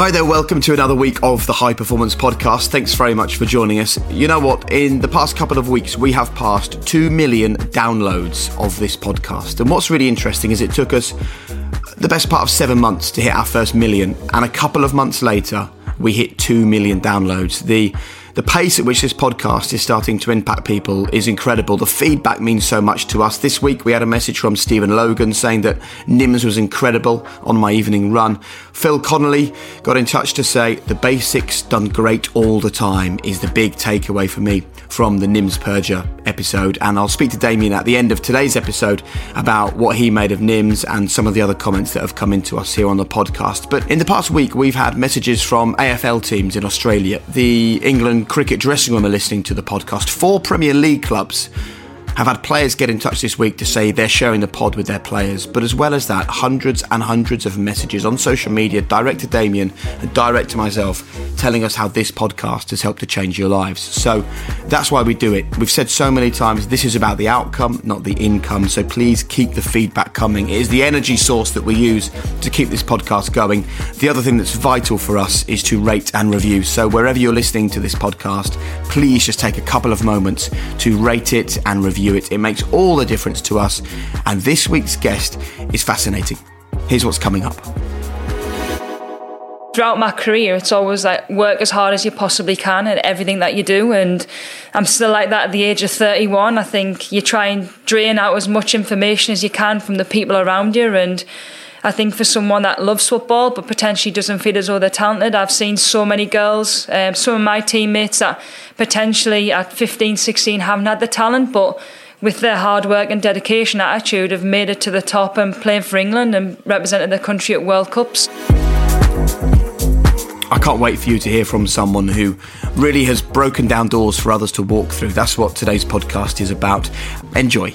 Hi there, welcome to another week of the High Performance Podcast. Thanks very much for joining us. You know what? In the past couple of weeks, we have passed 2 million downloads of this podcast. And what's really interesting is it took us the best part of seven months to hit our first million. And a couple of months later, we hit 2 million downloads. The the pace at which this podcast is starting to impact people is incredible. The feedback means so much to us. This week we had a message from Stephen Logan saying that Nims was incredible on my evening run. Phil Connolly got in touch to say the basics done great all the time is the big takeaway for me from the Nims Purja episode. And I'll speak to Damian at the end of today's episode about what he made of Nims and some of the other comments that have come into us here on the podcast. But in the past week, we've had messages from AFL teams in Australia, the England cricket dressing room are listening to the podcast. Four Premier League clubs have had players get in touch this week to say they're sharing the pod with their players. But as well as that, hundreds and hundreds of messages on social media, direct to Damian and direct to myself, telling us how this podcast has helped to change your lives. So that's why we do it. We've said so many times this is about the outcome, not the income. So please keep the feedback coming. It is the energy source that we use to keep this podcast going. The other thing that's vital for us is to rate and review. So wherever you're listening to this podcast, please just take a couple of moments to rate it and review review it. It makes all the difference to us. And this week's guest is fascinating. Here's what's coming up. Throughout my career, it's always like work as hard as you possibly can at everything that you do. And I'm still like that at the age of 31. I think you try and drain out as much information as you can from the people around you. And I think for someone that loves football but potentially doesn't feel as though they're talented, I've seen so many girls, um, some of my teammates that potentially at 15, 16 haven't had the talent, but with their hard work and dedication attitude have made it to the top and playing for England and represented the country at World Cups. I can't wait for you to hear from someone who really has broken down doors for others to walk through. That's what today's podcast is about. Enjoy.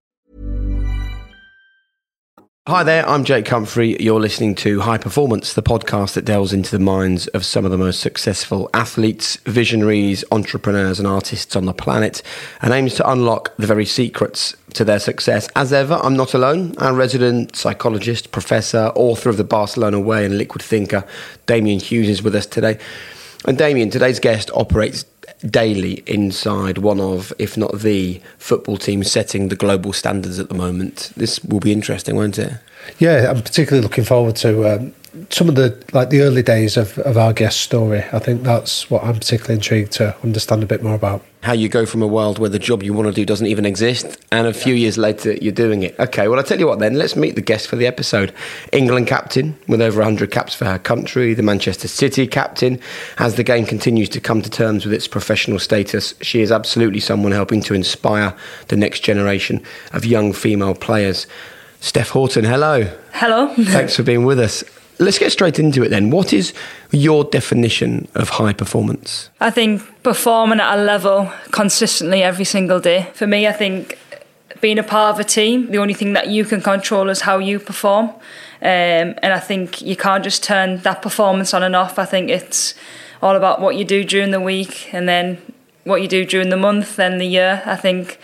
Hi there, I'm Jake Humphrey. You're listening to High Performance, the podcast that delves into the minds of some of the most successful athletes, visionaries, entrepreneurs, and artists on the planet, and aims to unlock the very secrets to their success. As ever, I'm not alone. Our resident psychologist, professor, author of The Barcelona Way, and liquid thinker, Damian Hughes, is with us today. And Damian, today's guest operates daily inside one of, if not the, football team setting the global standards at the moment. This will be interesting, won't it? Yeah, I'm particularly looking forward to um, some of the like the early days of, of our guest story. I think that's what I'm particularly intrigued to understand a bit more about. How you go from a world where the job you want to do doesn't even exist, and a few years later you're doing it. Okay, well, I'll tell you what then, let's meet the guest for the episode. England captain with over 100 caps for her country, the Manchester City captain. As the game continues to come to terms with its professional status, she is absolutely someone helping to inspire the next generation of young female players. Steph Houghton, hello. Hello. Thanks for being with us. Let's get straight into it then. What is your definition of high performance? I think performing at a level consistently every single day. For me, I think being a part of a team, the only thing that you can control is how you perform. Um, and I think you can't just turn that performance on and off. I think it's all about what you do during the week and then what you do during the month and the year. I think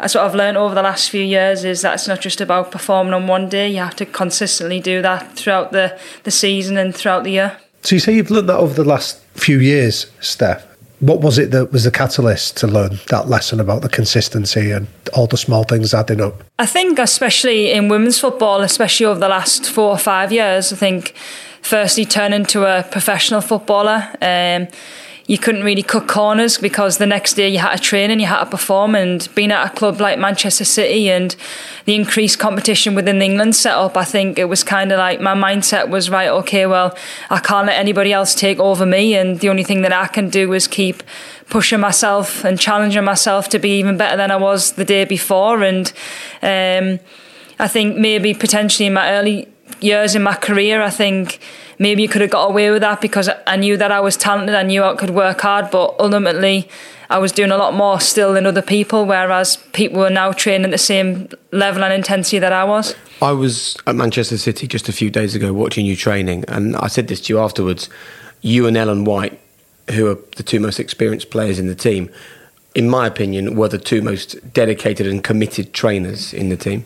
that's what I've learned over the last few years is that it's not just about performing on one day. You have to consistently do that throughout the, the season and throughout the year. So you say you've learned that over the last few years, Steph. What was it that was the catalyst to learn that lesson about the consistency and all the small things adding up? I think, especially in women's football, especially over the last four or five years, I think firstly turning to a professional footballer. Um, you couldn't really cut corners because the next day you had to train and you had to perform. And being at a club like Manchester City and the increased competition within the England setup, I think it was kind of like my mindset was right, okay, well, I can't let anybody else take over me. And the only thing that I can do is keep pushing myself and challenging myself to be even better than I was the day before. And um, I think maybe potentially in my early years in my career, I think maybe you could have got away with that because I knew that I was talented, I knew I could work hard, but ultimately I was doing a lot more still than other people, whereas people were now training at the same level and intensity that I was. I was at Manchester City just a few days ago watching you training, and I said this to you afterwards. You and Ellen White, who are the two most experienced players in the team, in my opinion, were the two most dedicated and committed trainers in the team.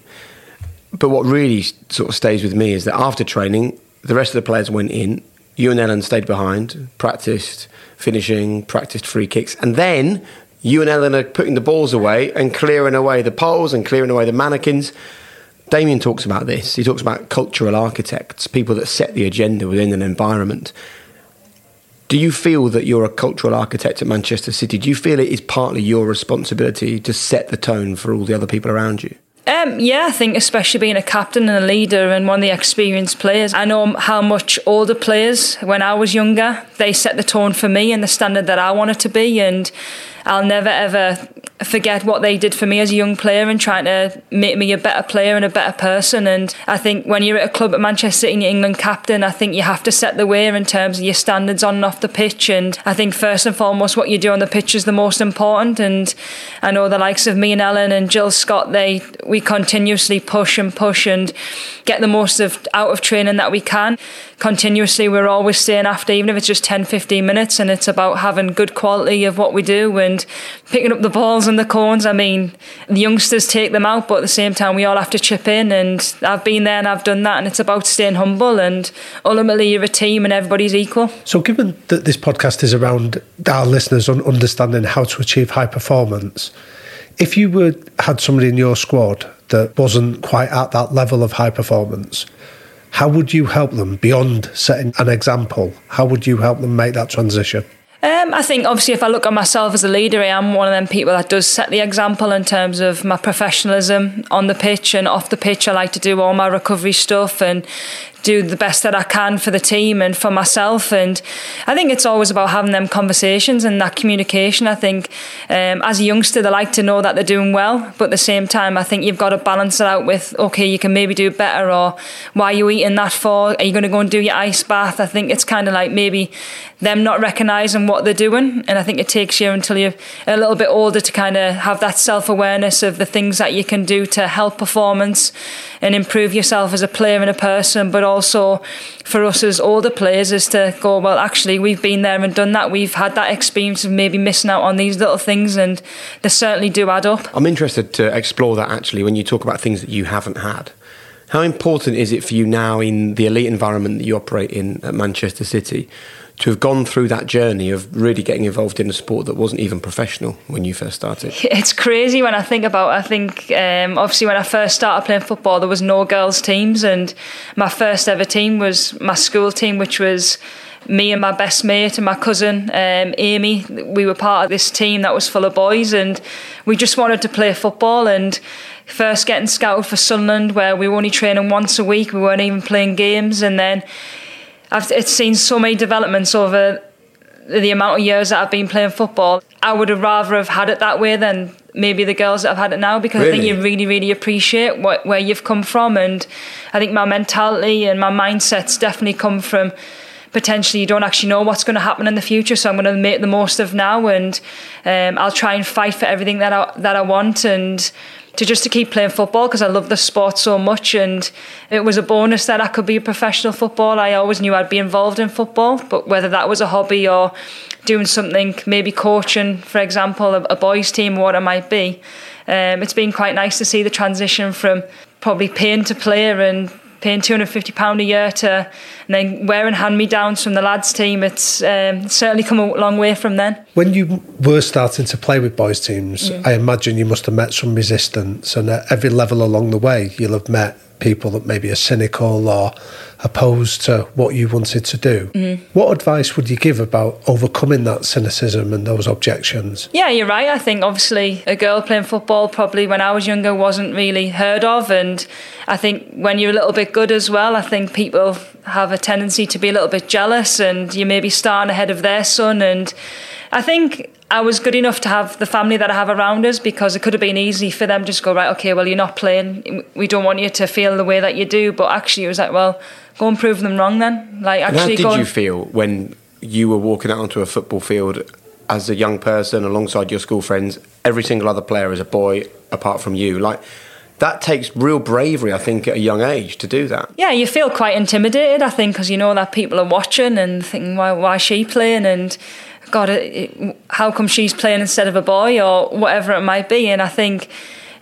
But what really sort of stays with me is that after training, the rest of the players went in. You and Ellen stayed behind, practiced finishing, practiced free kicks, and then you and Ellen are putting the balls away and clearing away the poles and clearing away the mannequins. Damian talks about this. He talks about cultural architects, people that set the agenda within an environment. Do you feel that you're a cultural architect at Manchester City? Do you feel it is partly your responsibility to set the tone for all the other people around you? Um, yeah, I think especially being a captain and a leader and one of the experienced players, I know how much older players, when I was younger, they set the tone for me and the standard that I wanted to be. And I'll never ever forget what they did for me as a young player and trying to make me a better player and a better person. And I think when you're at a club at Manchester City and you're England captain, I think you have to set the way in terms of your standards on and off the pitch. And I think first and foremost, what you do on the pitch is the most important. And I know the likes of me and Ellen and Jill Scott, they we continuously push and push and get the most of out of training that we can. Continuously, we're always staying after, even if it's just 10, 15 minutes, and it's about having good quality of what we do and picking up the balls and the cones. I mean, the youngsters take them out, but at the same time, we all have to chip in. And I've been there and I've done that, and it's about staying humble. And ultimately, you're a team and everybody's equal. So, given that this podcast is around our listeners on understanding how to achieve high performance, if you were had somebody in your squad that wasn't quite at that level of high performance, how would you help them beyond setting an example? How would you help them make that transition? Um, I think obviously if I look at myself as a leader, I am one of them people that does set the example in terms of my professionalism on the pitch and off the pitch. I like to do all my recovery stuff and do the best that I can for the team and for myself. And I think it's always about having them conversations and that communication. I think um, as a youngster, they like to know that they're doing well, but at the same time, I think you've got to balance it out with, okay, you can maybe do better, or why are you eating that for? Are you going to go and do your ice bath? I think it's kind of like maybe them not recognising what they're doing. And I think it takes you until you're a little bit older to kind of have that self awareness of the things that you can do to help performance and improve yourself as a player and a person, but also for us as older players is to go, well, actually, we've been there and done that. We've had that experience of maybe missing out on these little things, and they certainly do add up. I'm interested to explore that actually when you talk about things that you haven't had. How important is it for you now in the elite environment that you operate in at Manchester City to have gone through that journey of really getting involved in a sport that wasn't even professional when you first started? It's crazy when I think about. I think um, obviously when I first started playing football, there was no girls teams, and my first ever team was my school team, which was me and my best mate and my cousin um, Amy. We were part of this team that was full of boys, and we just wanted to play football and. First getting scouted for Sunderland, where we were only training once a week, we weren't even playing games, and then I've it's seen so many developments over the amount of years that I've been playing football. I would have rather have had it that way than maybe the girls that have had it now because really? I think you really, really appreciate what, where you've come from. And I think my mentality and my mindset's definitely come from potentially you don't actually know what's going to happen in the future. So I'm going to make the most of now and um, I'll try and fight for everything that I, that I want. And to just to keep playing football because I love the sport so much and it was a bonus that I could be a professional footballer. I always knew I'd be involved in football, but whether that was a hobby or doing something, maybe coaching, for example, a, a boys team, what it might be, um, it's been quite nice to see the transition from probably paying to player and paying £250 a year to and then wearing hand me downs from the lads team. It's um, certainly come a long way from then. When you were starting to play with boys teams, mm. I imagine you must have met some resistance, and at every level along the way, you'll have met people that maybe are cynical or opposed to what you wanted to do. Mm-hmm. What advice would you give about overcoming that cynicism and those objections? Yeah, you're right. I think obviously a girl playing football probably when I was younger wasn't really heard of. And I think when you're a little bit good as well, I think people have a tendency to be a little bit jealous and you may be starting ahead of their son. And I think I was good enough to have the family that I have around us because it could have been easy for them to just go, right, okay, well, you're not playing. We don't want you to feel the way that you do. But actually, it was like, well, go and prove them wrong then. Like, actually, and how did you feel when you were walking out onto a football field as a young person alongside your school friends? Every single other player is a boy apart from you. Like, that takes real bravery, I think, at a young age to do that. Yeah, you feel quite intimidated, I think, because you know that people are watching and thinking, why, why is she playing? And God, it, how come she's playing instead of a boy or whatever it might be? And I think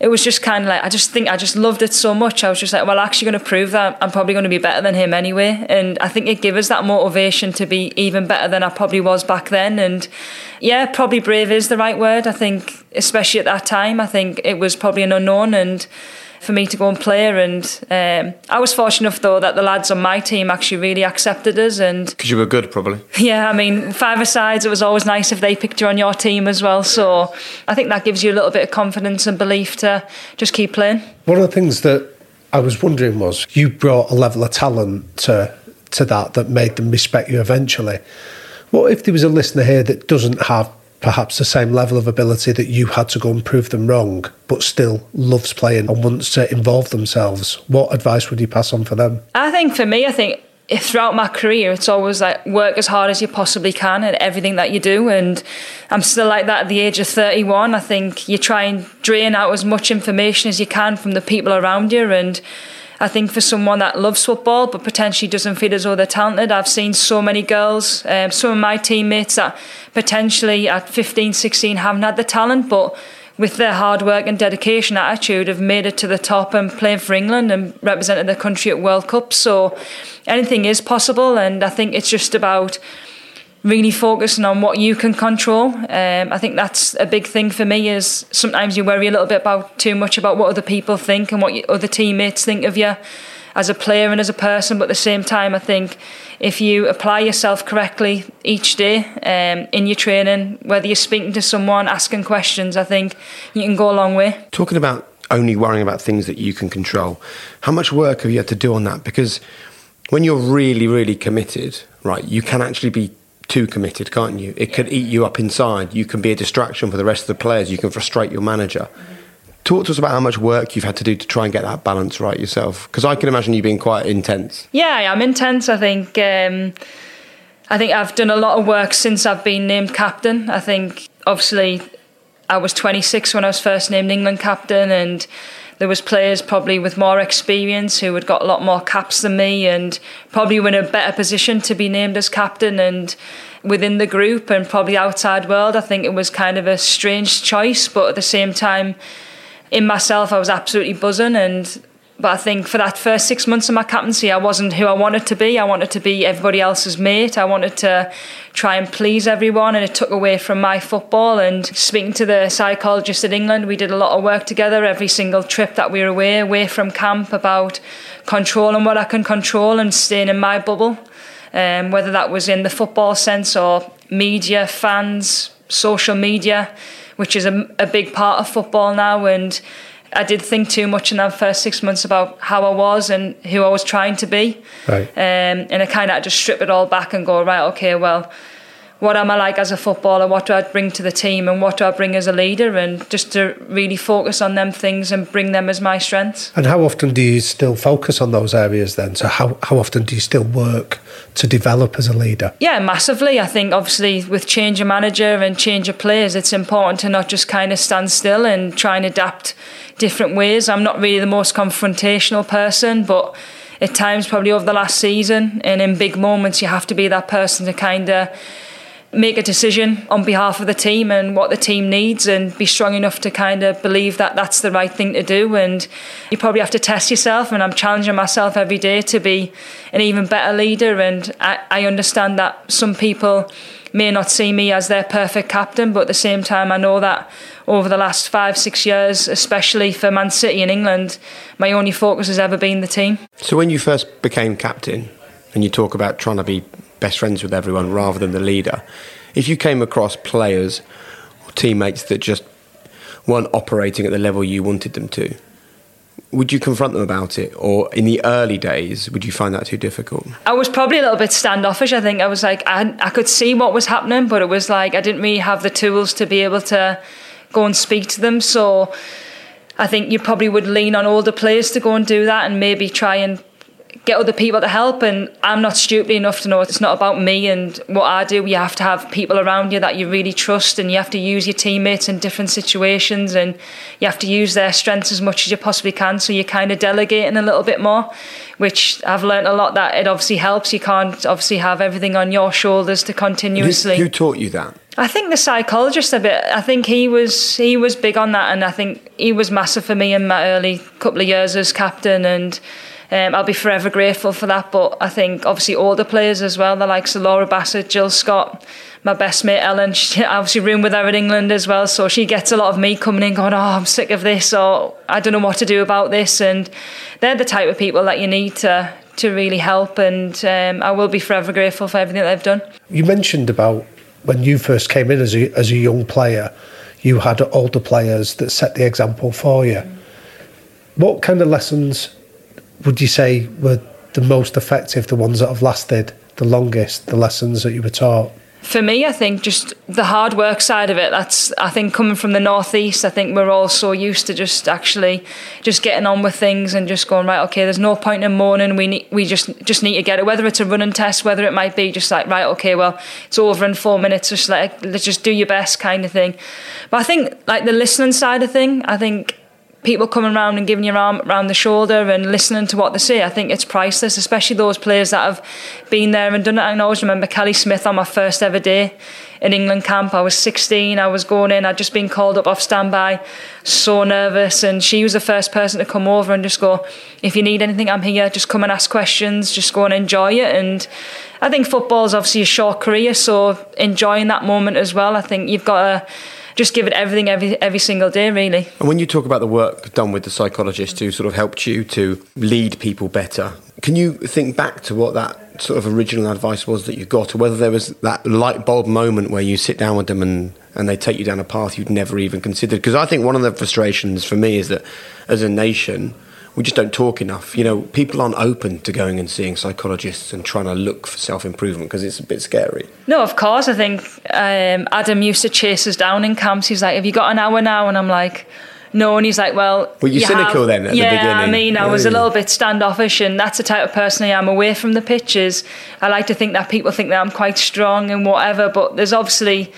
it was just kind of like I just think I just loved it so much. I was just like, well, actually going to prove that I'm probably going to be better than him anyway. And I think it gave us that motivation to be even better than I probably was back then. And yeah, probably brave is the right word. I think, especially at that time, I think it was probably an unknown and for me to go and play. And um, I was fortunate enough though that the lads on my team actually really accepted us. And because you were good, probably. Yeah, I mean, five sides. It was always nice if they picked you on your team as well. So I think that gives you a little bit of confidence and belief to just keep playing. One of the things that I was wondering was you brought a level of talent to to that that made them respect you eventually. What if there was a listener here that doesn't have perhaps the same level of ability that you had to go and prove them wrong, but still loves playing and wants to involve themselves, what advice would you pass on for them? I think for me, I think throughout my career, it's always like work as hard as you possibly can at everything that you do. And I'm still like that at the age of 31. I think you try and drain out as much information as you can from the people around you. And I think for someone that loves football but potentially doesn't feel as though they're talented, I've seen so many girls, um, some of my teammates that potentially at 15, 16 haven't had the talent, but with their hard work and dedication attitude have made it to the top and playing for England and represented the country at World Cups. So anything is possible, and I think it's just about really focusing on what you can control. Um, I think that's a big thing for me. Is sometimes you worry a little bit about too much about what other people think and what other teammates think of you as a player and as a person. But at the same time, I think if you apply yourself correctly each day um, in your training, whether you're speaking to someone, asking questions, I think you can go a long way. Talking about only worrying about things that you can control, how much work have you had to do on that? Because when you're really, really committed, right, you can actually be too committed, can't you? It could eat you up inside. You can be a distraction for the rest of the players. You can frustrate your manager. Talk to us about how much work you've had to do to try and get that balance right yourself. Because I can imagine you being quite intense. Yeah, I'm intense. I think. Um, I think I've done a lot of work since I've been named captain. I think obviously I was 26 when I was first named England captain, and there was players probably with more experience who had got a lot more caps than me and probably were in a better position to be named as captain and within the group and probably outside world. I think it was kind of a strange choice but at the same time in myself I was absolutely buzzing and but I think for that first six months of my captaincy, I wasn't who I wanted to be. I wanted to be everybody else's mate. I wanted to try and please everyone, and it took away from my football. And speaking to the psychologist at England, we did a lot of work together every single trip that we were away, away from camp, about controlling what I can control and staying in my bubble. Um, whether that was in the football sense or media, fans, social media, which is a, a big part of football now, and I did think too much in that first six months about how I was and who I was trying to be. Right. Um, and I kind of just strip it all back and go, right, okay, well, what am I like as a footballer? What do I bring to the team? And what do I bring as a leader? And just to really focus on them things and bring them as my strengths. And how often do you still focus on those areas then? So, how, how often do you still work to develop as a leader? Yeah, massively. I think obviously with change of manager and change of players, it's important to not just kind of stand still and try and adapt different ways. I'm not really the most confrontational person, but at times, probably over the last season and in big moments, you have to be that person to kind of make a decision on behalf of the team and what the team needs and be strong enough to kind of believe that that's the right thing to do and you probably have to test yourself and I'm challenging myself every day to be an even better leader and I, I understand that some people may not see me as their perfect captain, but at the same time, I know that over the last five, six years, especially for Man City in England, my only focus has ever been the team. So when you first became captain, and you talk about trying to be best friends with everyone rather than the leader, if you came across players or teammates that just weren't operating at the level you wanted them to, would you confront them about it? Or in the early days would you find that too difficult? I was probably a little bit standoffish. I think i was like I, I could see what was happening but it was like i didn't really have the tools to be able to go and speak to them. So i think you probably would lean on older players to go and do that and maybe try and get other people to help and I'm not stupid enough to know it's not about me and what I do you have to have people around you that you really trust and you have to use your teammates in different situations and you have to use their strengths as much as you possibly can so you're kind of delegating a little bit more which I've learned a lot that it obviously helps you can't obviously have everything on your shoulders to continuously who, who taught you that I think the psychologist a bit. I think he was he was big on that, and I think he was massive for me in my early couple of years as captain. And um, I'll be forever grateful for that. But I think obviously older players as well, the likes of Laura Bassett, Jill Scott, my best mate Ellen, she obviously room with her in England as well. So she gets a lot of me coming in going, oh, I'm sick of this or I don't know what to do about this. And they're the type of people that you need to to really help. And um, I will be forever grateful for everything they've done. You mentioned about when you first came in as a, as a young player, you had older players that set the example for you. What kind of lessons would you say were the most effective, the ones that have lasted the longest, the lessons that you were taught? For me, I think just the hard work side of it. That's I think coming from the northeast. I think we're all so used to just actually just getting on with things and just going right. Okay, there's no point in mourning. We need we just just need to get it. Whether it's a running test, whether it might be just like right. Okay, well it's over in four minutes. Just like let's just do your best kind of thing. But I think like the listening side of thing. I think people coming around and giving your arm around the shoulder and listening to what they say, I think it's priceless, especially those players that have been there and done it. I always remember Kelly Smith on my first ever day in England camp. I was 16, I was going in, I'd just been called up off standby, so nervous. And she was the first person to come over and just go, if you need anything, I'm here, just come and ask questions, just go and enjoy it. And I think football's obviously a short career, so enjoying that moment as well. I think you've got to just give it everything every every single day, really. And when you talk about the work done with the psychologist who sort of helped you to lead people better, can you think back to what that sort of original advice was that you got, or whether there was that light bulb moment where you sit down with them and and they take you down a path you'd never even considered? Because I think one of the frustrations for me is that as a nation we just don't talk enough. You know, people aren't open to going and seeing psychologists and trying to look for self improvement because it's a bit scary. No, of course. I think um, Adam used to chase us down in camps. He's like, "Have you got an hour now?" And I'm like. No, and he's like, well. Were you, you cynical have, then at yeah, the beginning? I mean, I was a little bit standoffish, and that's the type of person I am away from the pitches. I like to think that people think that I'm quite strong and whatever, but there's obviously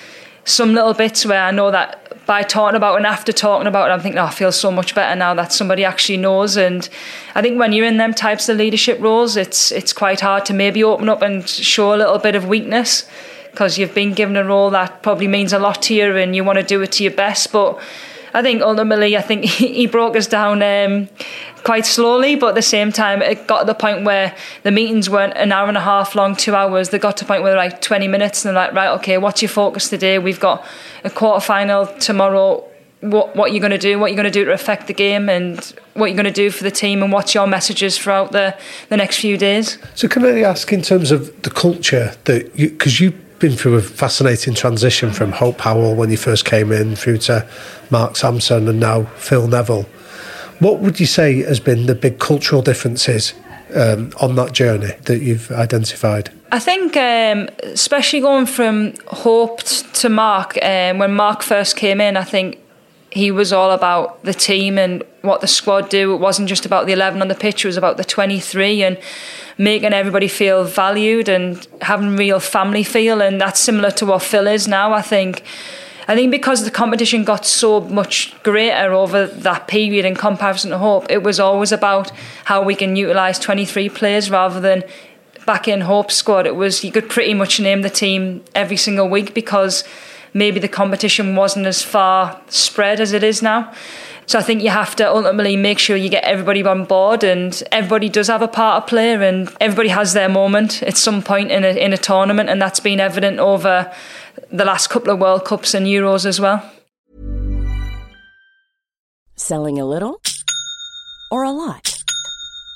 some little bits where I know that by talking about it and after talking about it, I'm thinking, oh, I feel so much better now that somebody actually knows. And I think when you're in them types of leadership roles, it's it's quite hard to maybe open up and show a little bit of weakness because you've been given a role that probably means a lot to you and you want to do it to your best. But I think ultimately, I think he broke us down um, quite slowly, but at the same time, it got to the point where the meetings weren't an hour and a half long, two hours. They got to the point where like 20 minutes, and they're like, right, okay, what's your focus today? We've got a quarter final tomorrow. What what you're going to do? What you're going to do to affect the game, and what you're going to do for the team, and what's your messages throughout the the next few days? So, can I ask in terms of the culture that you because you been through a fascinating transition from Hope Powell when you first came in through to Mark Sampson and now Phil Neville. What would you say has been the big cultural differences um, on that journey that you've identified? I think, um, especially going from Hope to Mark, um, when Mark first came in, I think he was all about the team and what the squad do. It wasn't just about the 11 on the pitch, it was about the 23 and making everybody feel valued and having real family feel. And that's similar to what Phil is now, I think. I think because the competition got so much greater over that period in comparison to Hope, it was always about how we can utilise 23 players rather than back in Hope squad. It was you could pretty much name the team every single week because maybe the competition wasn't as far spread as it is now. So I think you have to ultimately make sure you get everybody on board, and everybody does have a part to play, and everybody has their moment at some point in a in a tournament, and that's been evident over the last couple of World Cups and Euros as well. Selling a little or a lot.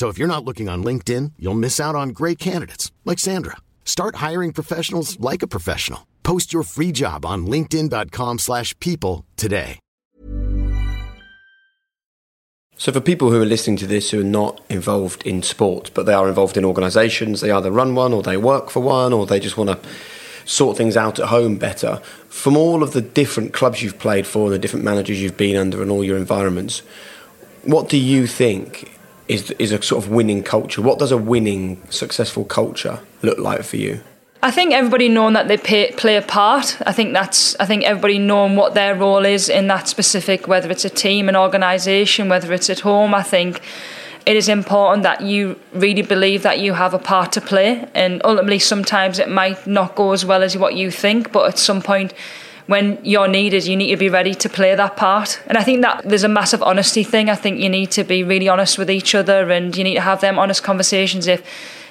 So if you're not looking on LinkedIn, you'll miss out on great candidates like Sandra. Start hiring professionals like a professional. Post your free job on linkedin.com/people today. So, for people who are listening to this who are not involved in sport, but they are involved in organisations, they either run one or they work for one or they just want to sort things out at home better. From all of the different clubs you've played for, the different managers you've been under, and all your environments, what do you think is is a sort of winning culture? What does a winning, successful culture look like for you? I think everybody knowing that they pay, play a part. I think that's. I think everybody knowing what their role is in that specific, whether it's a team, an organisation, whether it's at home. I think it is important that you really believe that you have a part to play, and ultimately, sometimes it might not go as well as what you think, but at some point. When you're needed, you need to be ready to play that part. And I think that there's a massive honesty thing. I think you need to be really honest with each other and you need to have them honest conversations. If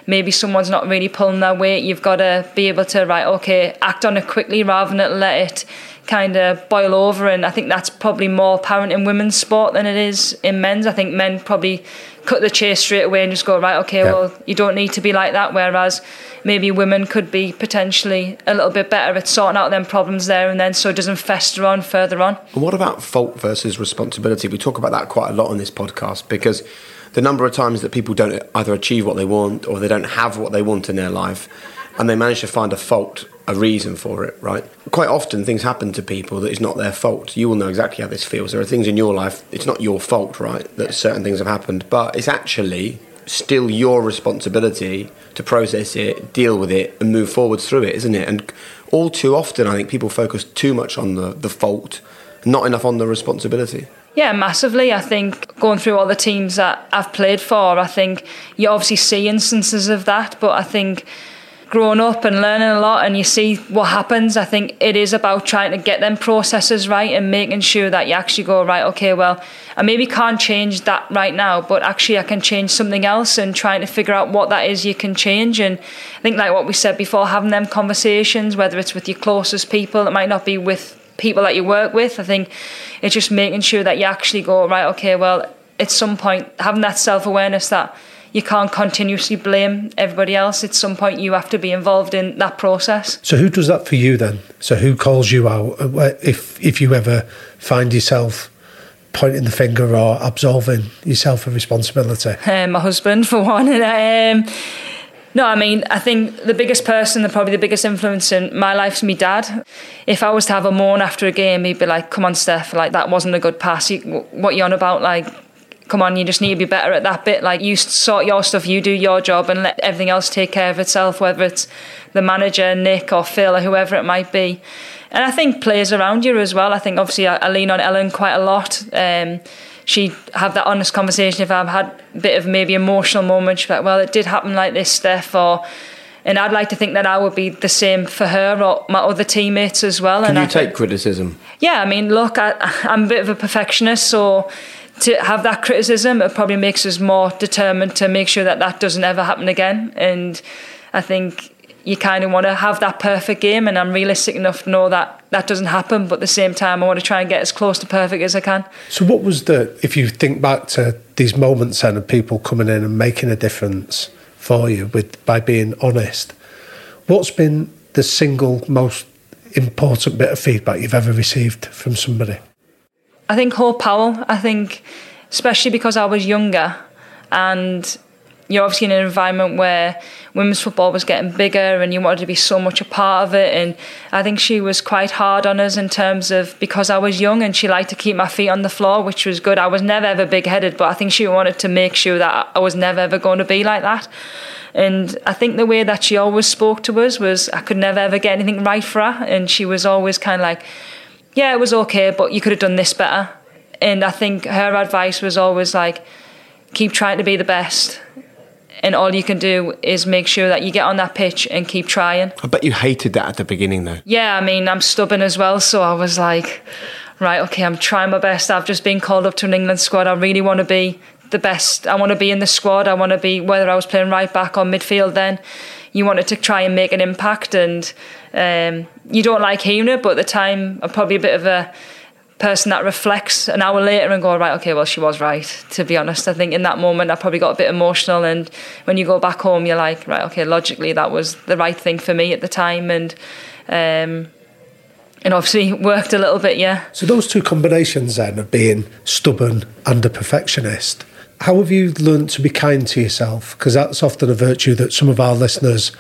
maybe someone's not really pulling their weight, you've got to be able to, right, okay, act on it quickly rather than let it kind of boil over. And I think that's probably more apparent in women's sport than it is in men's. I think men probably cut the chase straight away and just go, right, okay, Yeah. well, you don't need to be like that. Whereas maybe women could be potentially a little bit better at sorting out them problems there and then so it doesn't fester on further on. And what about fault versus responsibility? We talk about that quite a lot on this podcast because the number of times that people don't either achieve what they want or they don't have what they want in their life and they manage to find a fault, a reason for it, right? Quite often things happen to people that is not their fault. You will know exactly how this feels. There are things in your life, it's not your fault, right, that certain things have happened, but it's actually still your responsibility to process it, deal with it, and move forwards through it, isn't it? And all too often, I think people focus too much on the, the fault, not enough on the responsibility. Yeah, massively. I think going through all the teams that I've played for, I think you obviously see instances of that, but I think growing up and learning a lot and you see what happens, I think it is about trying to get them processes right and making sure that you actually go, right, okay, well, I maybe can't change that right now, but actually I can change something else and trying to figure out what that is you can change. And I think, like what we said before, having them conversations, whether it's with your closest people, it might not be with people that you work with. I think it's just making sure that you actually go, right, okay, well, at some point, having that self awareness that you can't continuously blame everybody else. At some point, you have to be involved in that process. So who does that for you then? So who calls you out uh, if if you ever find yourself pointing the finger or absolving yourself of responsibility? um, my husband for one. And um, no, I mean, I think the biggest person, the probably the biggest influence in my life's my dad. If I was to have a moan after a game, he'd be like, "Come on, Steph, like that wasn't a good pass. You, what you on about? Like, come on, you just need to be better at that bit. Like, you sort your stuff, you do your job, and let everything else take care of itself. Whether it's the manager, Nick, or Phil, or whoever it might be." And I think players around you as well. I think obviously I, I lean on Ellen quite a lot. Um, she'd have that honest conversation if I've had a bit of maybe emotional moment. She'd be like, well, it did happen like this, Steph, or and I'd like to think that I would be the same for her or my other teammates as well. Can and you I take think- criticism? yeah, I mean, look, I, I'm a bit of a perfectionist, so to have that criticism, it probably makes us more determined to make sure that that doesn't ever happen again. And I think you kind of want to have that perfect game, and I'm realistic enough to know that that doesn't happen. But at the same time, I want to try and get as close to perfect as I can. So, what was the, if you think back to these moments then of people coming in and making a difference for you with by being honest, what's been the single most important bit of feedback you've ever received from somebody? I think Hope Powell. I think, especially because I was younger and you're obviously in an environment where women's football was getting bigger and you wanted to be so much a part of it. And I think she was quite hard on us in terms of because I was young and she liked to keep my feet on the floor, which was good. I was never ever big headed, but I think she wanted to make sure that I was never ever going to be like that. And I think the way that she always spoke to us was I could never ever get anything right for her. And she was always kind of like, yeah, it was okay, but you could have done this better. And I think her advice was always like, keep trying to be the best and all you can do is make sure that you get on that pitch and keep trying. I bet you hated that at the beginning, though. Yeah, I mean, I'm stubborn as well, so I was like, right, okay, I'm trying my best. I've just been called up to an England squad. I really want to be the best. I want to be in the squad. I want to be, whether I was playing right back or midfield then, you wanted to try and make an impact. And um, you don't like hearing it, but at the time, I'm probably a bit of a person that reflects an hour later and go right okay well she was right to be honest i think in that moment i probably got a bit emotional and when you go back home you're like right okay logically that was the right thing for me at the time and um, and obviously worked a little bit yeah so those two combinations then of being stubborn and a perfectionist how have you learned to be kind to yourself? Because that's often a virtue that some of our listeners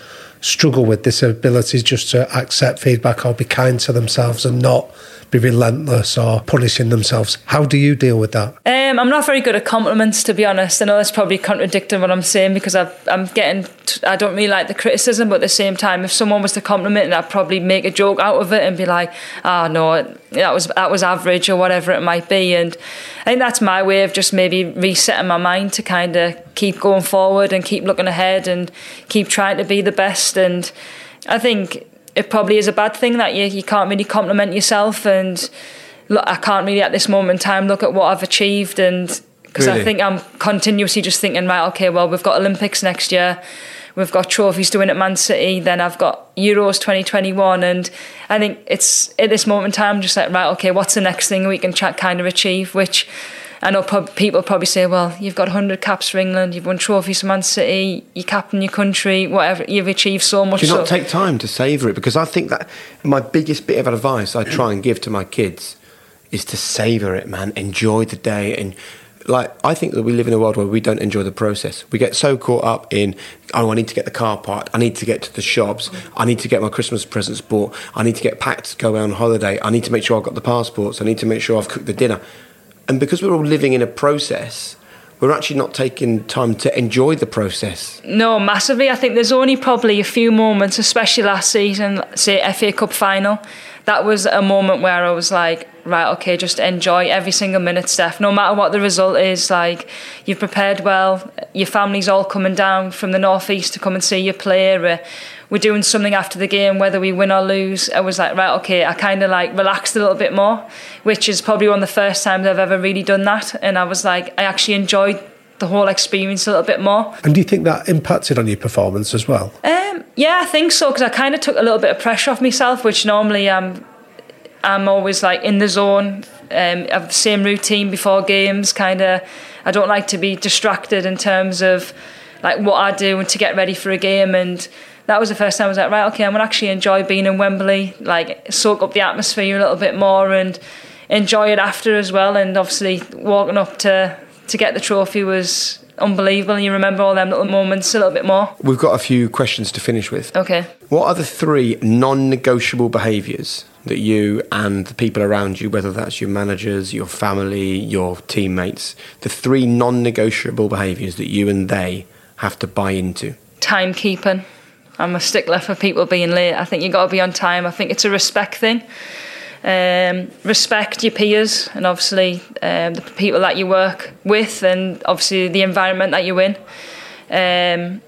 struggle with this ability just to accept feedback or be kind to themselves and not be relentless or punishing themselves. How do you deal with that? Um, I'm not very good at compliments, to be honest. I know that's probably contradicting what I'm saying because i am getting, I don't really like the criticism, but at the same time, if someone was to compliment I'd probably make a joke out of it and be like, ah, oh, no, that was that was average or whatever it might be. And I think that's my way of just maybe resetting my mind to kind of keep going forward and keep looking ahead and keep trying to be the best. And I think it probably is a bad thing that you, you can't really compliment yourself and look, I can't really at this moment in time look at what I've achieved and because really? I think I'm continuously just thinking right okay well we've got Olympics next year we've got trophies to win at Man City then I've got Euros 2021 and I think it's at this moment in time just like right okay what's the next thing we can kind of achieve which I know people probably say, well, you've got 100 caps for England, you've won trophies for Man City, You're captain your country, whatever, you've achieved so much. Do you not so- take time to savour it? Because I think that my biggest bit of advice I try and give to my kids is to savour it, man. Enjoy the day. And like, I think that we live in a world where we don't enjoy the process. We get so caught up in, oh, I need to get the car parked. I need to get to the shops. I need to get my Christmas presents bought. I need to get packed to go on holiday. I need to make sure I've got the passports. I need to make sure I've cooked the dinner and because we're all living in a process, we're actually not taking time to enjoy the process. No, massively. I think there's only probably a few moments, especially last season, say FA Cup final. That was a moment where I was like, right, okay, just enjoy every single minute, Steph. No matter what the result is, like you've prepared well. Your family's all coming down from the northeast to come and see you play. We're doing something after the game, whether we win or lose. I was like, right, okay, I kind of like relaxed a little bit more, which is probably one of the first times I've ever really done that. And I was like, I actually enjoyed the whole experience a little bit more. And do you think that impacted on your performance as well? Um, yeah, I think so because I kind of took a little bit of pressure off myself, which normally I'm I'm always like in the zone. Um, I have the same routine before games. Kind of, I don't like to be distracted in terms of like what I do and to get ready for a game and that was the first time I was like, right, okay, I'm gonna actually enjoy being in Wembley, like soak up the atmosphere a little bit more and enjoy it after as well. And obviously, walking up to to get the trophy was unbelievable. And you remember all them little moments a little bit more. We've got a few questions to finish with. Okay. What are the three non-negotiable behaviours that you and the people around you, whether that's your managers, your family, your teammates, the three non-negotiable behaviours that you and they have to buy into? Timekeeping. I'm a stickler for people being late. I think you've got to be on time. I think it's a respect thing. Um, respect your peers and obviously um, the people that you work with and obviously the environment that you're in. Um,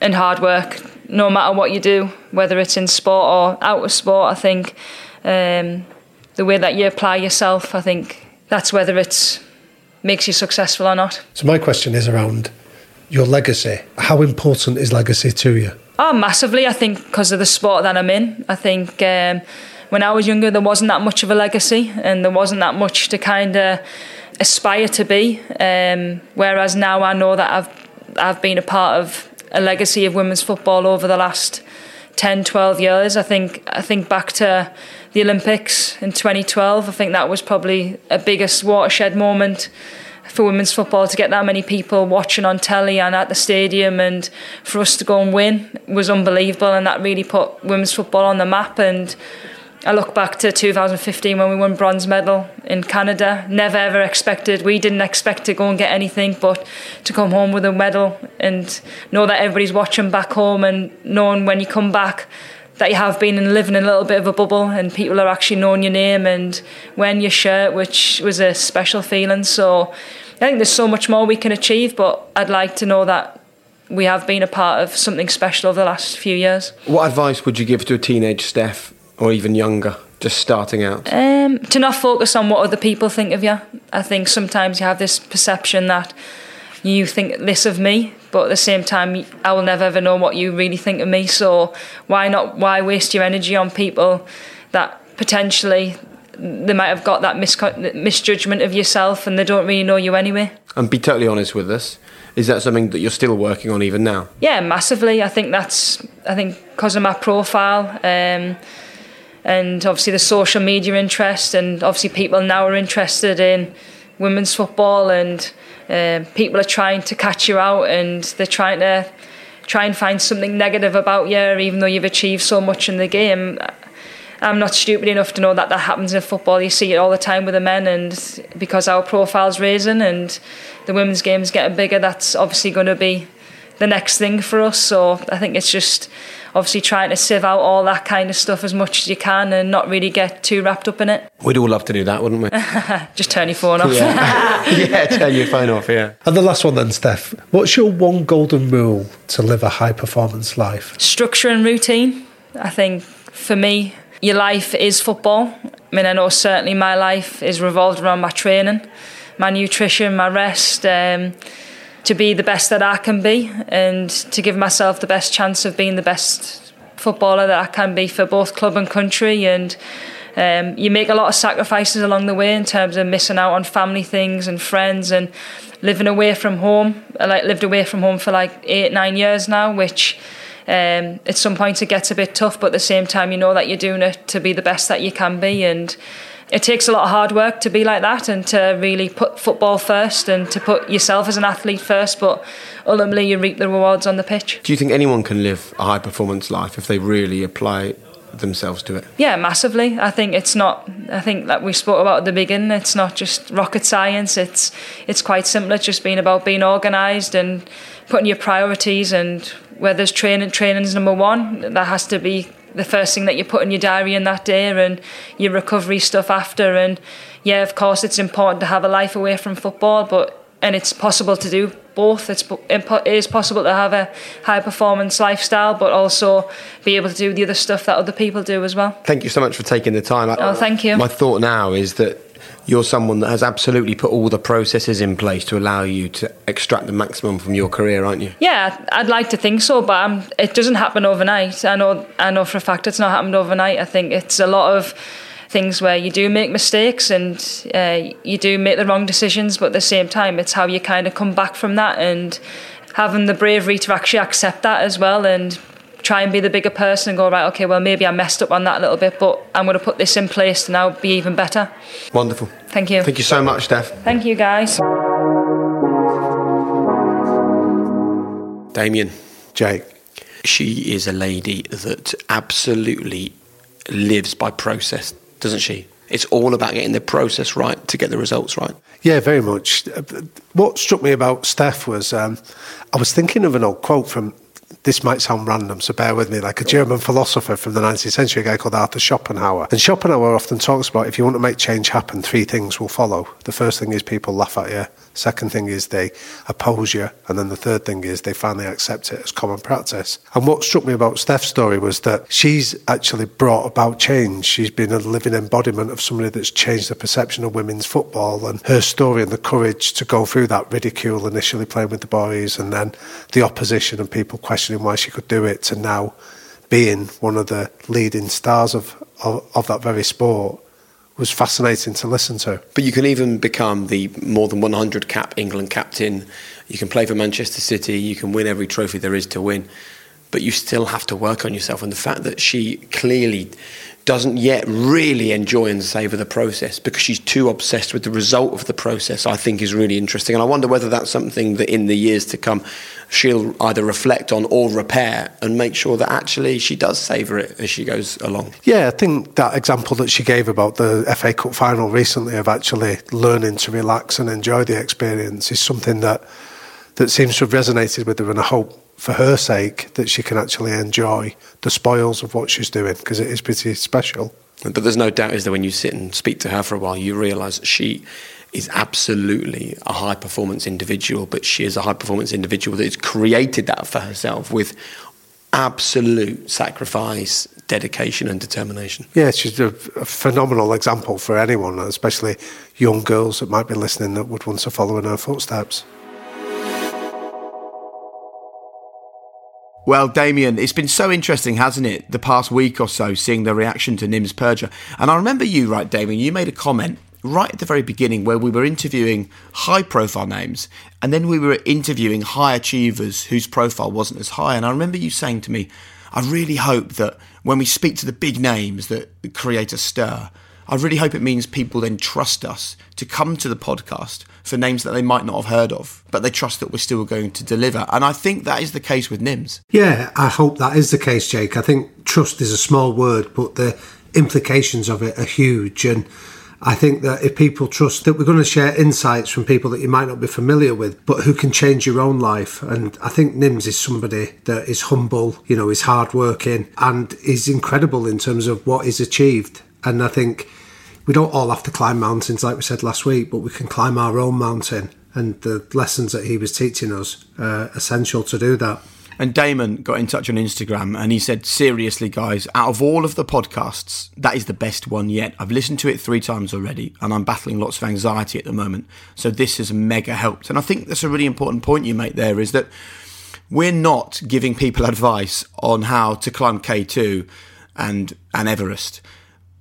and hard work, no matter what you do, whether it's in sport or out of sport, I think um, the way that you apply yourself, I think that's whether it makes you successful or not. So my question is around your legacy. How important is legacy to you? Oh, massively. I think because of the sport that I'm in. I think um, when I was younger, there wasn't that much of a legacy, and there wasn't that much to kind of aspire to be. Um, whereas now, I know that I've I've been a part of a legacy of women's football over the last 10, 12 years. I think I think back to the Olympics in 2012. I think that was probably a biggest watershed moment for women's football to get that many people watching on telly and at the stadium and for us to go and win was unbelievable and that really put women's football on the map and I look back to 2015 when we won bronze medal in Canada. Never ever expected, we didn't expect to go and get anything, but to come home with a medal and know that everybody's watching back home and knowing when you come back that you have been and living in a little bit of a bubble and people are actually knowing your name and wearing your shirt, which was a special feeling. So I think there's so much more we can achieve, but I'd like to know that we have been a part of something special over the last few years. What advice would you give to a teenage Steph or even younger, just starting out? Um, to not focus on what other people think of you. I think sometimes you have this perception that you think this of me, but at the same time, I will never ever know what you really think of me. So why not? Why waste your energy on people that potentially they might have got that misjudgment of yourself and they don't really know you anyway. And be totally honest with us. Is that something that you're still working on even now? Yeah, massively. I think that's. I think because of my profile. Um, and obviously the social media interest, and obviously people now are interested in women's football, and uh, people are trying to catch you out, and they're trying to try and find something negative about you, even though you've achieved so much in the game. I'm not stupid enough to know that that happens in football. You see it all the time with the men, and because our profile's raising and the women's game's getting bigger, that's obviously going to be the next thing for us. So I think it's just obviously trying to sieve out all that kind of stuff as much as you can and not really get too wrapped up in it. We'd all love to do that, wouldn't we? Just turn your phone off. Yeah. yeah, turn your phone off, yeah. And the last one then, Steph. What's your one golden rule to live a high performance life? Structure and routine. I think for me, your life is football. I mean, I know certainly my life is revolved around my training, my nutrition, my rest. Um, to be the best that I can be and to give myself the best chance of being the best footballer that I can be for both club and country and um, you make a lot of sacrifices along the way in terms of missing out on family things and friends and living away from home. I like lived away from home for like eight, nine years now, which um, at some point it gets a bit tough, but at the same time you know that you're doing it to be the best that you can be and it takes a lot of hard work to be like that and to really put football first and to put yourself as an athlete first, but ultimately you reap the rewards on the pitch. Do you think anyone can live a high performance life if they really apply themselves to it? Yeah, massively. I think it's not. I think that we spoke about at the beginning. It's not just rocket science. It's it's quite simple. It's just being about being organised and putting your priorities and where there's training. Training's number one. That has to be the first thing that you put in your diary in that day and your recovery stuff after and yeah of course it's important to have a life away from football but and it's possible to do both it's it is possible to have a high performance lifestyle but also be able to do the other stuff that other people do as well thank you so much for taking the time oh thank you my thought now is that you're someone that has absolutely put all the processes in place to allow you to extract the maximum from your career, aren't you? Yeah, I'd like to think so, but um, it doesn't happen overnight. I know, I know for a fact it's not happened overnight. I think it's a lot of things where you do make mistakes and uh, you do make the wrong decisions, but at the same time, it's how you kind of come back from that and having the bravery to actually accept that as well and try and be the bigger person and go right okay well maybe I messed up on that a little bit but I'm going to put this in place and to now be even better. Wonderful. Thank you. Thank you so much Steph thank you guys. Damian Jake. She is a lady that absolutely lives by process doesn't she? It's all about getting the process right to get the results right. Yeah, very much. What struck me about Steph was um, I was thinking of an old quote from this might sound random, so bear with me, like a German philosopher from the 19th century, a guy called Arthur Schopenhauer. And Schopenhauer often talks about if you want to make change happen, three things will follow. The first thing is people laugh at you. Second thing is they oppose you. And then the third thing is they finally accept it as common practice. And what struck me about Steph's story was that she's actually brought about change. She's been a living embodiment of somebody that's changed the perception of women's football and her story and the courage to go through that ridicule initially playing with the boys and then the opposition and people questioning why she could do it to now being one of the leading stars of, of, of that very sport was fascinating to listen to. But you can even become the more than 100 cap England captain. You can play for Manchester City. You can win every trophy there is to win. But you still have to work on yourself. And the fact that she clearly doesn't yet really enjoy and savour the process because she's too obsessed with the result of the process, I think is really interesting. And I wonder whether that's something that in the years to come she'll either reflect on or repair and make sure that actually she does savour it as she goes along. Yeah, I think that example that she gave about the FA Cup final recently of actually learning to relax and enjoy the experience is something that that seems to have resonated with her and I hope for her sake that she can actually enjoy the spoils of what she's doing because it is pretty special. But there's no doubt is that when you sit and speak to her for a while, you realise that she is absolutely a high performance individual, but she is a high performance individual that has created that for herself with absolute sacrifice, dedication, and determination. Yeah, she's a, a, phenomenal example for anyone, especially young girls that might be listening that would want to follow in her footsteps. Well, Damian, it's been so interesting, hasn't it, the past week or so, seeing the reaction to Nims Purja. And I remember you, right, Damian, you made a comment right at the very beginning where we were interviewing high profile names and then we were interviewing high achievers whose profile wasn't as high. And I remember you saying to me, I really hope that when we speak to the big names that create a stir, I really hope it means people then trust us to come to the podcast for names that they might not have heard of, but they trust that we're still going to deliver. And I think that is the case with Nims. Yeah, I hope that is the case, Jake. I think trust is a small word, but the implications of it are huge. And I think that if people trust that we're going to share insights from people that you might not be familiar with, but who can change your own life. And I think Nims is somebody that is humble, you know, is hardworking and is incredible in terms of what he's achieved. And I think we don't all have to climb mountains like we said last week, but we can climb our own mountain. And the lessons that he was teaching us are essential to do that. And Damon got in touch on Instagram and he said, Seriously, guys, out of all of the podcasts, that is the best one yet. I've listened to it three times already and I'm battling lots of anxiety at the moment. So this has mega helped. And I think that's a really important point you make there is that we're not giving people advice on how to climb K2 and, and Everest.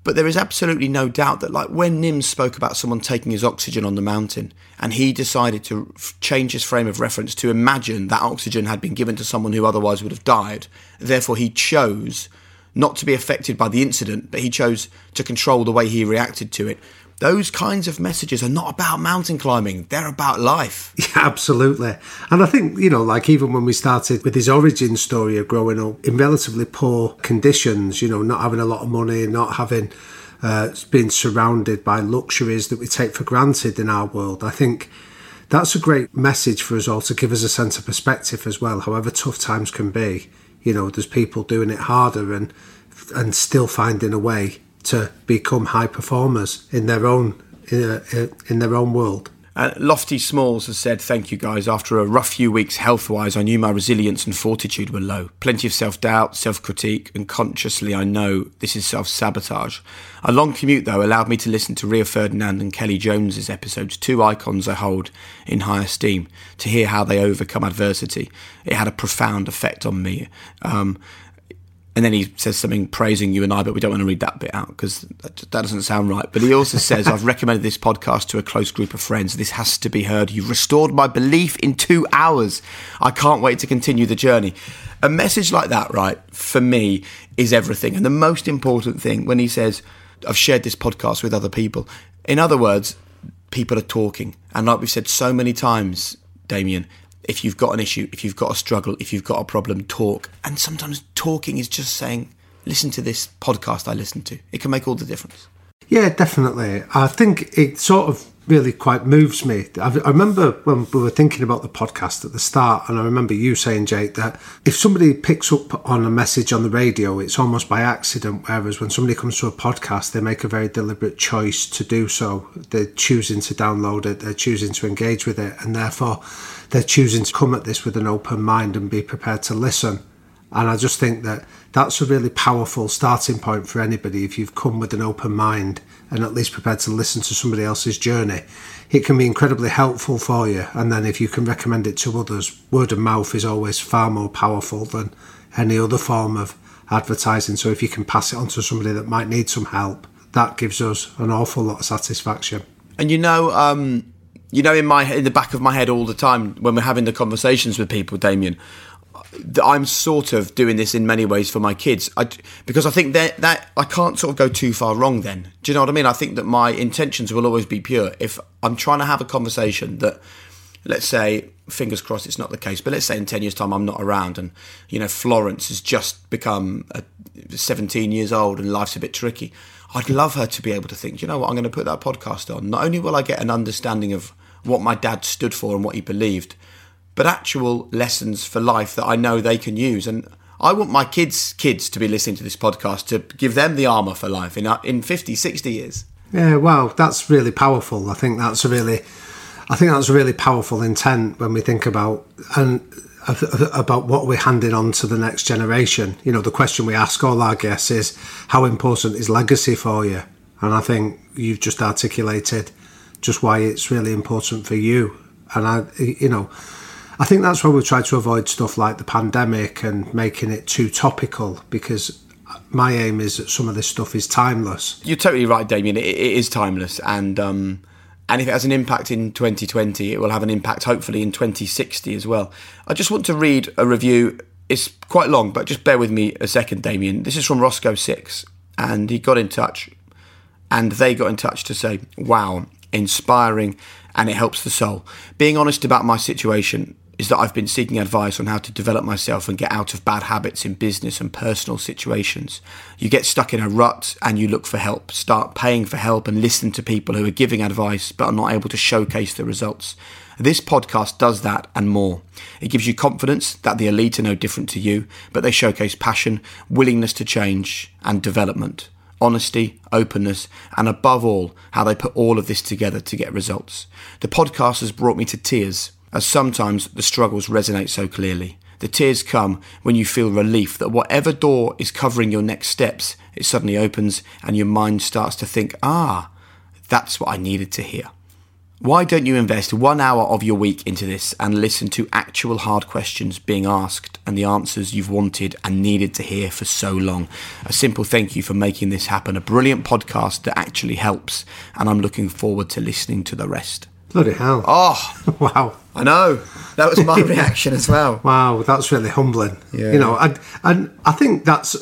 But there is absolutely no doubt that, like when Nims spoke about someone taking his oxygen on the mountain, and he decided to f- change his frame of reference to imagine that oxygen had been given to someone who otherwise would have died. Therefore, he chose not to be affected by the incident, but he chose to control the way he reacted to it those kinds of messages are not about mountain climbing. They're about life. Yeah absolutely. And i think you know like even when we started with his origin story of growing up in relatively poor conditions you know not having a lot of money not having uh, being surrounded by luxuries that we take for granted in our world i think that's a great message for us all to give us a sense of perspective as well however tough times can be. You know there's people doing it harder and and still finding a way to become high performers in their own uh, in their own world. Uh, Lofty Smalls has said, Thank you guys. After a rough few weeks health wise, I knew my resilience and fortitude were low. Plenty of self doubt, self critique, and consciously I know this is self sabotage. A long commute, though, allowed me to listen to Rio Ferdinand and Kelly Jones's episodes, two icons I hold in high esteem, to hear how they overcome adversity. It had a profound effect on me. Um, and then he says something praising you and I, but we don't want to read that bit out because that, that, doesn't sound right. But he also says, I've recommended this podcast to a close group of friends. This has to be heard. You've restored my belief in two hours. I can't wait to continue the journey. A message like that, right, for me, is everything. And the most important thing when he says, I've shared this podcast with other people, in other words, people are talking. And like we've said so many times, Damian, if you've got an issue, if you've got a struggle, if you've got a problem, talk. And sometimes talking is just saying, listen to this podcast I listened to. It can make all the difference. Yeah, definitely. I think it sort of really quite moves me. I, I remember when we were thinking about the podcast at the start, and I remember you saying, Jake, that if somebody picks up on a message on the radio, it's almost by accident. Whereas when somebody comes to a podcast, they make a very deliberate choice to do so. They're choosing to download it, they're choosing to engage with it, and therefore they're choosing to come at this with an open mind and be prepared to listen. And I just think that that's a really powerful starting point for anybody if you've come with an open mind and at least prepared to listen to somebody else's journey. It can be incredibly helpful for you. And then if you can recommend it to others, word of mouth is always far more powerful than any other form of advertising. So if you can pass it on to somebody that might need some help, that gives us an awful lot of satisfaction. And you know, um, you know, in my in the back of my head all the time when we're having the conversations with people, Damian, I'm sort of doing this in many ways for my kids I, because I think that that I can't sort of go too far wrong. Then, do you know what I mean? I think that my intentions will always be pure. If I'm trying to have a conversation that, let's say, fingers crossed, it's not the case, but let's say in ten years' time I'm not around, and you know Florence has just become a, 17 years old and life's a bit tricky. I'd love her to be able to think, you know what, I'm going to put that podcast on. Not only will I get an understanding of what my dad stood for and what he believed but actual lessons for life that I know they can use. And I want my kids' kids to be listening to this podcast to give them the armour for life in in 50, 60 years. Yeah, well, that's really powerful. I think that's really, I think that's really powerful intent when we think about and about what we're handing on to the next generation. You know, the question we ask all our guests is, how important is legacy for you? And I think you've just articulated just why it's really important for you. And I, you know, I think that's why we've tried to avoid stuff like the pandemic and making it too topical because my aim is that some of this stuff is timeless. You're totally right, Damian. it, it is timeless, and um, and if it has an impact in 2020, it will have an impact hopefully in 2060 as well. I just want to read a review. It's quite long, but just bear with me a second, Damian. This is from Roscoe Six, and he got in touch, and they got in touch to say, "Wow, inspiring." And it helps the soul. Being honest about my situation is that I've been seeking advice on how to develop myself and get out of bad habits in business and personal situations. You get stuck in a rut and you look for help. Start paying for help and listen to people who are giving advice but are not able to showcase the results. This podcast does that and more. It gives you confidence that the elite are no different to you, but they showcase passion, willingness to change, and development. Honesty, openness, and above all, how they put all of this together to get results. The podcast has brought me to tears as sometimes the struggles resonate so clearly. The tears come when you feel relief that whatever door is covering your next steps, it suddenly opens and your mind starts to think, ah, that's what I needed to hear. Why don't you invest one hour of your week into this and listen to actual hard questions being asked and the answers you've wanted and needed to hear for so long? A simple thank you for making this happen. A brilliant podcast that actually helps, and I'm looking forward to listening to the rest. Bloody hell. Oh, wow. I know. That was my reaction as well. Wow, that's really humbling. Yeah. You know, and, and I think that's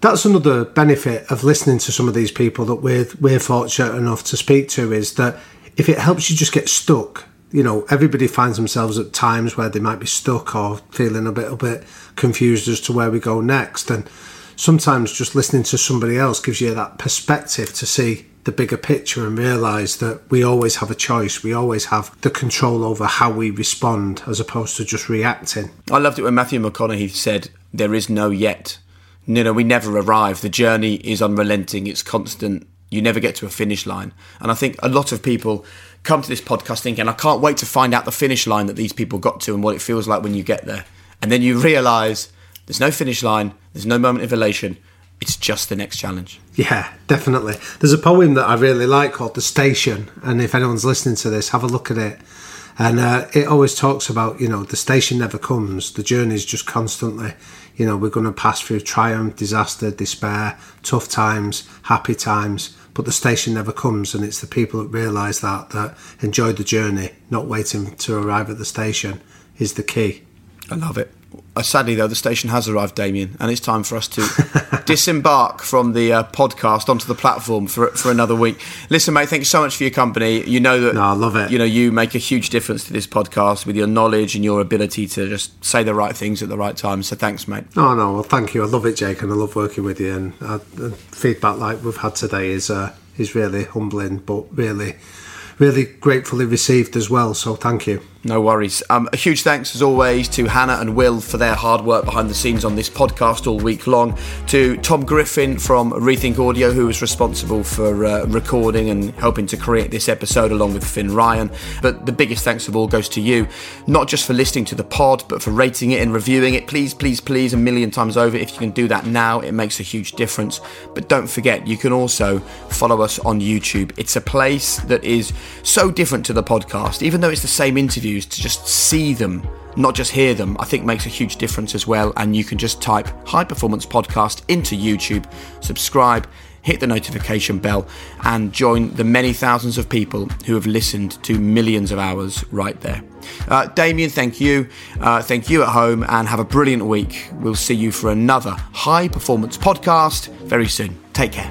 that's another benefit of listening to some of these people that we're we're fortunate enough to speak to is that if it helps you just get stuck, you know, everybody finds themselves at times where they might be stuck or feeling a little bit confused as to where we go next. And sometimes just listening to somebody else gives you that perspective to see the bigger picture and realize that we always have a choice. We always have the control over how we respond as opposed to just reacting. I loved it when Matthew McConaughey said, There is no yet. You know, we never arrive. The journey is unrelenting, it's constant. You never get to a finish line. And I think a lot of people come to this podcast thinking, I can't wait to find out the finish line that these people got to and what it feels like when you get there. And then you realize there's no finish line, there's no moment of elation it's just the next challenge. Yeah, definitely. There's a poem that I really like called The Station, and if anyone's listening to this, have a look at it. And uh, it always talks about, you know, the station never comes, the journey is just constantly, you know, we're going to pass through triumph, disaster, despair, tough times, happy times, but the station never comes, and it's the people that realise that, that enjoy the journey, not waiting to arrive at the station, is the key. I love it. Uh, sadly, though, the station has arrived, Damian, and it's time for us to disembark from the uh, podcast onto the platform for for another week. Listen, mate, thanks so much for your company. You know that no, I love it. You know you make a huge difference to this podcast with your knowledge and your ability to just say the right things at the right time. So thanks, mate. Oh no, well, thank you. I love it, Jake, and I love working with you. And uh, feedback like we've had today is uh, is really humbling, but really really gratefully received as well. So thank you. No worries. Um, a huge thanks, as always, to Hannah and Will for their hard work behind the scenes on this podcast all week long. To Tom Griffin from Rethink Audio, who was responsible for uh, recording and helping to create this episode along with Finn Ryan. But the biggest thanks of all goes to you, not just for listening to the pod, but for rating it and reviewing it. Please, please, please, a million times over. If you can do that now, it makes a huge difference. But don't forget, you can also follow us on YouTube. It's a place that is so different to the podcast, even though it's the same interview to just see them, not just hear them, I think makes a huge difference as well. And you can just type High Performance Podcast into YouTube, subscribe, hit the notification bell, and join the many thousands of people who have listened to millions of hours right there. Uh, Damian, thank you. Uh, thank you at home, and have a brilliant week. We'll see you for another High Performance Podcast very soon. Take care.